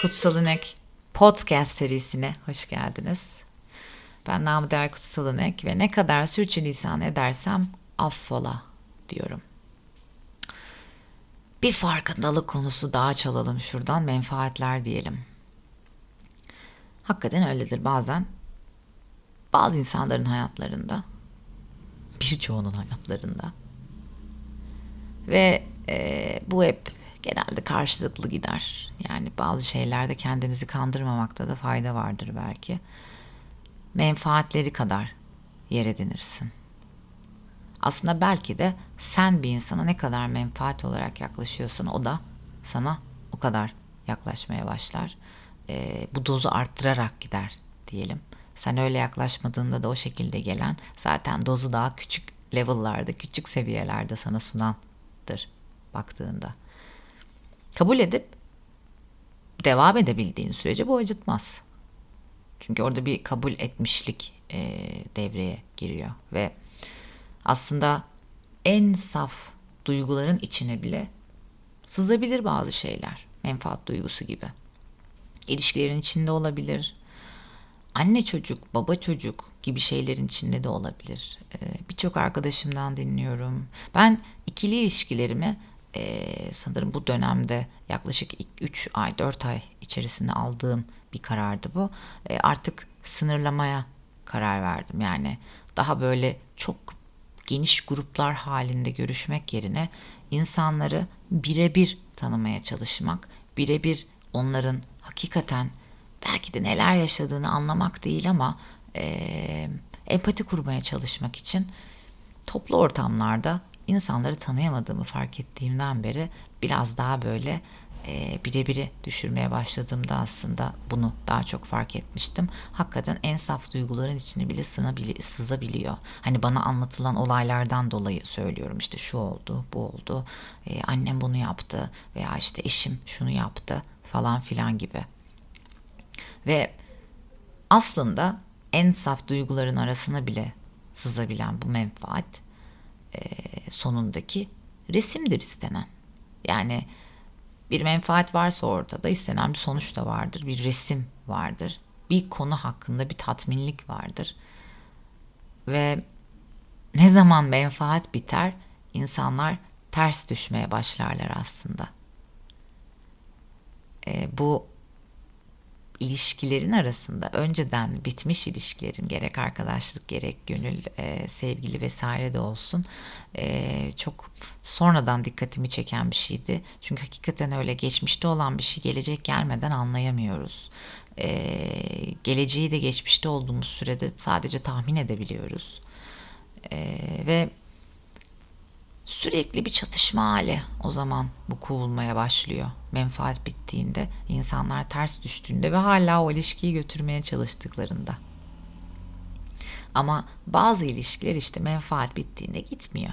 Kutsal İnek podcast serisine hoş geldiniz. Ben namı değer Kutsal İnek ve ne kadar sürçülisan edersem affola diyorum. Bir farkındalık konusu daha çalalım şuradan menfaatler diyelim. Hakikaten öyledir bazen. Bazı insanların hayatlarında, birçoğunun hayatlarında ve e, bu hep genelde karşılıklı gider. Yani bazı şeylerde kendimizi kandırmamakta da fayda vardır belki. Menfaatleri kadar yer edinirsin. Aslında belki de sen bir insana ne kadar menfaat olarak yaklaşıyorsan o da sana o kadar yaklaşmaya başlar. E, bu dozu arttırarak gider diyelim. Sen öyle yaklaşmadığında da o şekilde gelen zaten dozu daha küçük level'larda, küçük seviyelerde sana sunandır baktığında. Kabul edip devam edebildiğin sürece bu acıtmaz. Çünkü orada bir kabul etmişlik e, devreye giriyor ve aslında en saf duyguların içine bile sızabilir bazı şeyler. Menfaat duygusu gibi. İlişkilerin içinde olabilir. Anne çocuk, baba çocuk gibi şeylerin içinde de olabilir. Ee, Birçok arkadaşımdan dinliyorum. Ben ikili ilişkilerimi e, sanırım bu dönemde yaklaşık 3 ay 4 ay içerisinde aldığım bir karardı bu. E, artık sınırlamaya karar verdim. Yani daha böyle çok geniş gruplar halinde görüşmek yerine insanları birebir tanımaya çalışmak, birebir onların hakikaten belki de neler yaşadığını anlamak değil ama e, empati kurmaya çalışmak için toplu ortamlarda insanları tanıyamadığımı fark ettiğimden beri biraz daha böyle e, birebiri düşürmeye başladığımda aslında bunu daha çok fark etmiştim. Hakikaten en saf duyguların içine bile sınabili, sızabiliyor. Hani bana anlatılan olaylardan dolayı söylüyorum işte şu oldu, bu oldu, e, annem bunu yaptı veya işte eşim şunu yaptı falan filan gibi. Ve aslında en saf duyguların arasına bile sızabilen bu menfaat sonundaki resimdir istenen. Yani bir menfaat varsa ortada istenen bir sonuç da vardır. Bir resim vardır. Bir konu hakkında bir tatminlik vardır. Ve ne zaman menfaat biter insanlar ters düşmeye başlarlar aslında. E, bu ilişkilerin arasında önceden bitmiş ilişkilerin gerek arkadaşlık gerek gönül e, sevgili vesaire de olsun e, çok sonradan dikkatimi çeken bir şeydi. Çünkü hakikaten öyle geçmişte olan bir şey gelecek gelmeden anlayamıyoruz. E, geleceği de geçmişte olduğumuz sürede sadece tahmin edebiliyoruz. E, ve sürekli bir çatışma hali o zaman bu kovulmaya başlıyor. Menfaat bittiğinde, insanlar ters düştüğünde ve hala o ilişkiyi götürmeye çalıştıklarında. Ama bazı ilişkiler işte menfaat bittiğinde gitmiyor.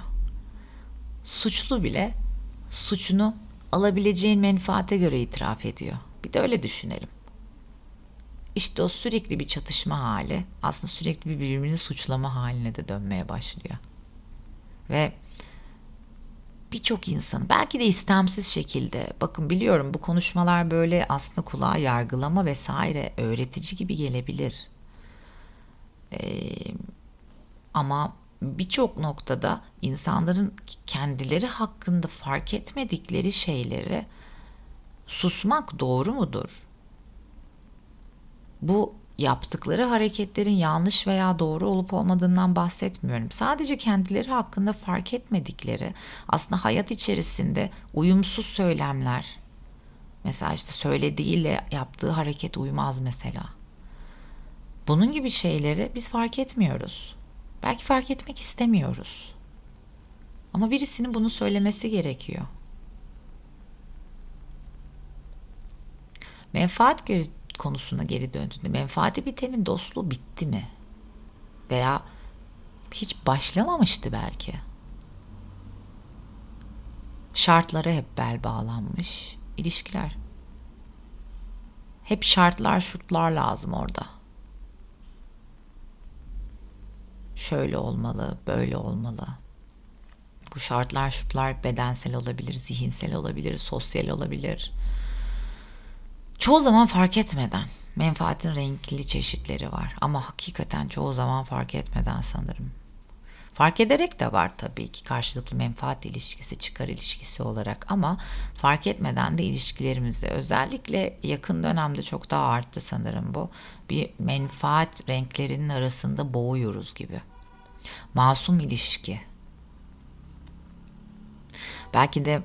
Suçlu bile suçunu alabileceğin menfaate göre itiraf ediyor. Bir de öyle düşünelim. İşte o sürekli bir çatışma hali aslında sürekli bir birbirini suçlama haline de dönmeye başlıyor. Ve birçok insan belki de istemsiz şekilde bakın biliyorum bu konuşmalar böyle aslında kulağa yargılama vesaire öğretici gibi gelebilir. Ee, ama birçok noktada insanların kendileri hakkında fark etmedikleri şeyleri susmak doğru mudur? Bu yaptıkları hareketlerin yanlış veya doğru olup olmadığından bahsetmiyorum. Sadece kendileri hakkında fark etmedikleri aslında hayat içerisinde uyumsuz söylemler. Mesela işte söylediğiyle yaptığı hareket uymaz mesela. Bunun gibi şeyleri biz fark etmiyoruz. Belki fark etmek istemiyoruz. Ama birisinin bunu söylemesi gerekiyor. Menfaat konusuna geri döndüğünde menfaati bitenin dostluğu bitti mi? Veya hiç başlamamıştı belki. Şartlara hep bel bağlanmış ilişkiler. Hep şartlar şurtlar lazım orada. Şöyle olmalı, böyle olmalı. Bu şartlar şurtlar bedensel olabilir, zihinsel olabilir, sosyal olabilir çoğu zaman fark etmeden menfaatin renkli çeşitleri var ama hakikaten çoğu zaman fark etmeden sanırım. Fark ederek de var tabii ki karşılıklı menfaat ilişkisi, çıkar ilişkisi olarak ama fark etmeden de ilişkilerimizde özellikle yakın dönemde çok daha arttı sanırım bu. Bir menfaat renklerinin arasında boğuyoruz gibi. Masum ilişki. Belki de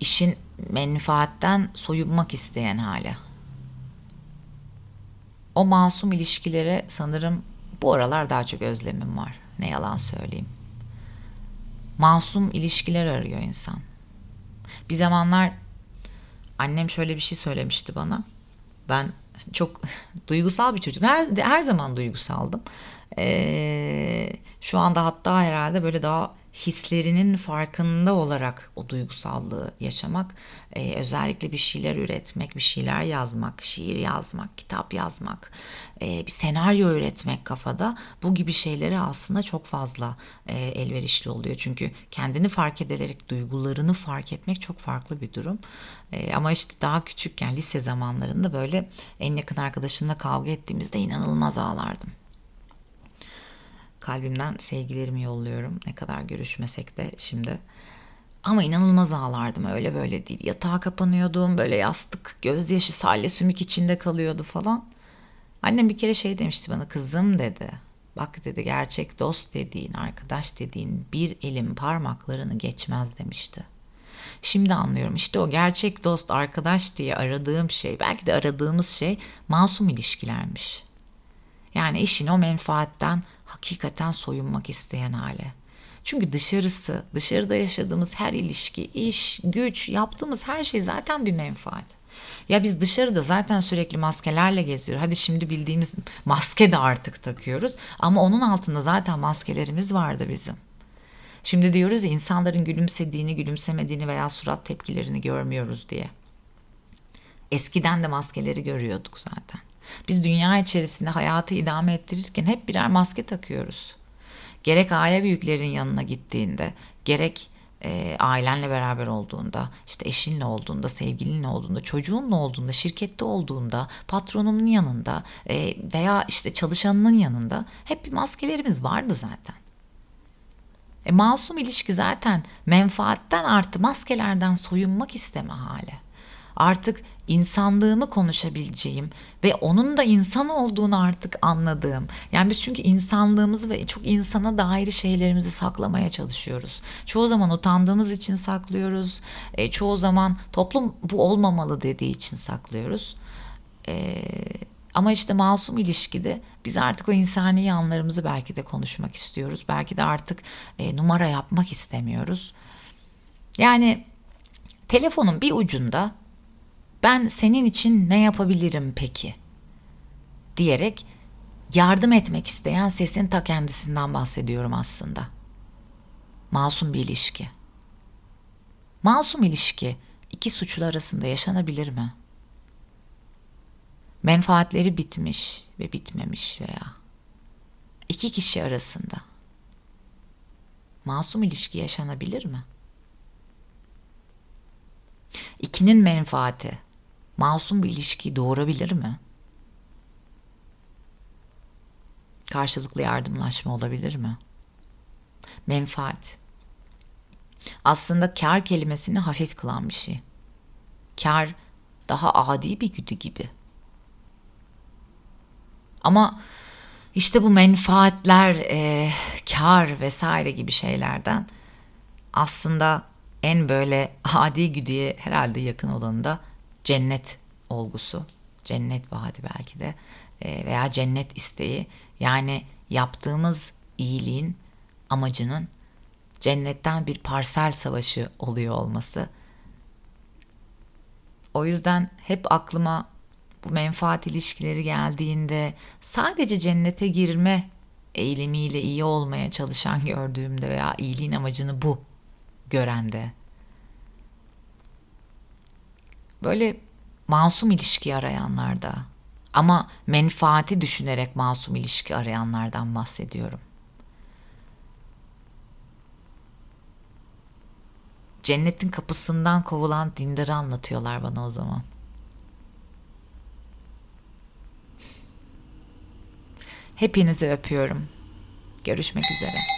işin menfaatten soyunmak isteyen hali. O masum ilişkilere sanırım bu aralar daha çok özlemim var. Ne yalan söyleyeyim. Masum ilişkiler arıyor insan. Bir zamanlar annem şöyle bir şey söylemişti bana. Ben çok duygusal bir çocuk. Her, her zaman duygusaldım. Ee, şu anda hatta herhalde böyle daha hislerinin farkında olarak o duygusallığı yaşamak, e, özellikle bir şeyler üretmek, bir şeyler yazmak, şiir yazmak, kitap yazmak, e, bir senaryo üretmek kafada bu gibi şeylere aslında çok fazla e, elverişli oluyor. Çünkü kendini fark ederek duygularını fark etmek çok farklı bir durum. E, ama işte daha küçükken lise zamanlarında böyle en yakın arkadaşımla kavga ettiğimizde inanılmaz ağlardım. Kalbimden sevgilerimi yolluyorum. Ne kadar görüşmesek de şimdi. Ama inanılmaz ağlardım öyle böyle değil. Yatağa kapanıyordum böyle yastık gözyaşı salya sümük içinde kalıyordu falan. Annem bir kere şey demişti bana kızım dedi. Bak dedi gerçek dost dediğin arkadaş dediğin bir elin parmaklarını geçmez demişti. Şimdi anlıyorum işte o gerçek dost arkadaş diye aradığım şey belki de aradığımız şey masum ilişkilermiş. Yani işin o menfaatten hakikaten soyunmak isteyen hale. Çünkü dışarısı, dışarıda yaşadığımız her ilişki, iş, güç, yaptığımız her şey zaten bir menfaat. Ya biz dışarıda zaten sürekli maskelerle geziyoruz. Hadi şimdi bildiğimiz maske de artık takıyoruz. Ama onun altında zaten maskelerimiz vardı bizim. Şimdi diyoruz ya insanların gülümsediğini, gülümsemediğini veya surat tepkilerini görmüyoruz diye. Eskiden de maskeleri görüyorduk zaten. Biz dünya içerisinde hayatı idame ettirirken hep birer maske takıyoruz. Gerek aile büyüklerin yanına gittiğinde, gerek e, ailenle beraber olduğunda, işte eşinle olduğunda, sevgilinle olduğunda, çocuğunla olduğunda, şirkette olduğunda, patronunun yanında e, veya işte çalışanının yanında hep bir maskelerimiz vardı zaten. E, masum ilişki zaten menfaatten artı maskelerden soyunmak isteme hali artık insanlığımı konuşabileceğim ve onun da insan olduğunu artık anladığım. Yani biz çünkü insanlığımızı ve çok insana dair şeylerimizi saklamaya çalışıyoruz. Çoğu zaman utandığımız için saklıyoruz. E, çoğu zaman toplum bu olmamalı dediği için saklıyoruz. E, ama işte masum ilişkide biz artık o insani yanlarımızı belki de konuşmak istiyoruz. Belki de artık e, numara yapmak istemiyoruz. Yani telefonun bir ucunda ben senin için ne yapabilirim peki? diyerek yardım etmek isteyen sesin ta kendisinden bahsediyorum aslında. Masum bir ilişki. Masum ilişki iki suçlu arasında yaşanabilir mi? Menfaatleri bitmiş ve bitmemiş veya iki kişi arasında masum ilişki yaşanabilir mi? İkinin menfaati masum bir ilişkiyi doğurabilir mi? Karşılıklı yardımlaşma olabilir mi? Menfaat. Aslında kar kelimesini hafif kılan bir şey. Kar daha adi bir güdü gibi. Ama işte bu menfaatler, e, kar vesaire gibi şeylerden aslında en böyle adi güdüye herhalde yakın olanı da cennet olgusu, cennet vaadi belki de e, veya cennet isteği yani yaptığımız iyiliğin amacının cennetten bir parsel savaşı oluyor olması. O yüzden hep aklıma bu menfaat ilişkileri geldiğinde sadece cennete girme eğilimiyle iyi olmaya çalışan gördüğümde veya iyiliğin amacını bu görende Böyle masum ilişki arayanlarda ama menfaati düşünerek masum ilişki arayanlardan bahsediyorum. Cennetin kapısından kovulan dindarı anlatıyorlar bana o zaman. Hepinizi öpüyorum. Görüşmek üzere.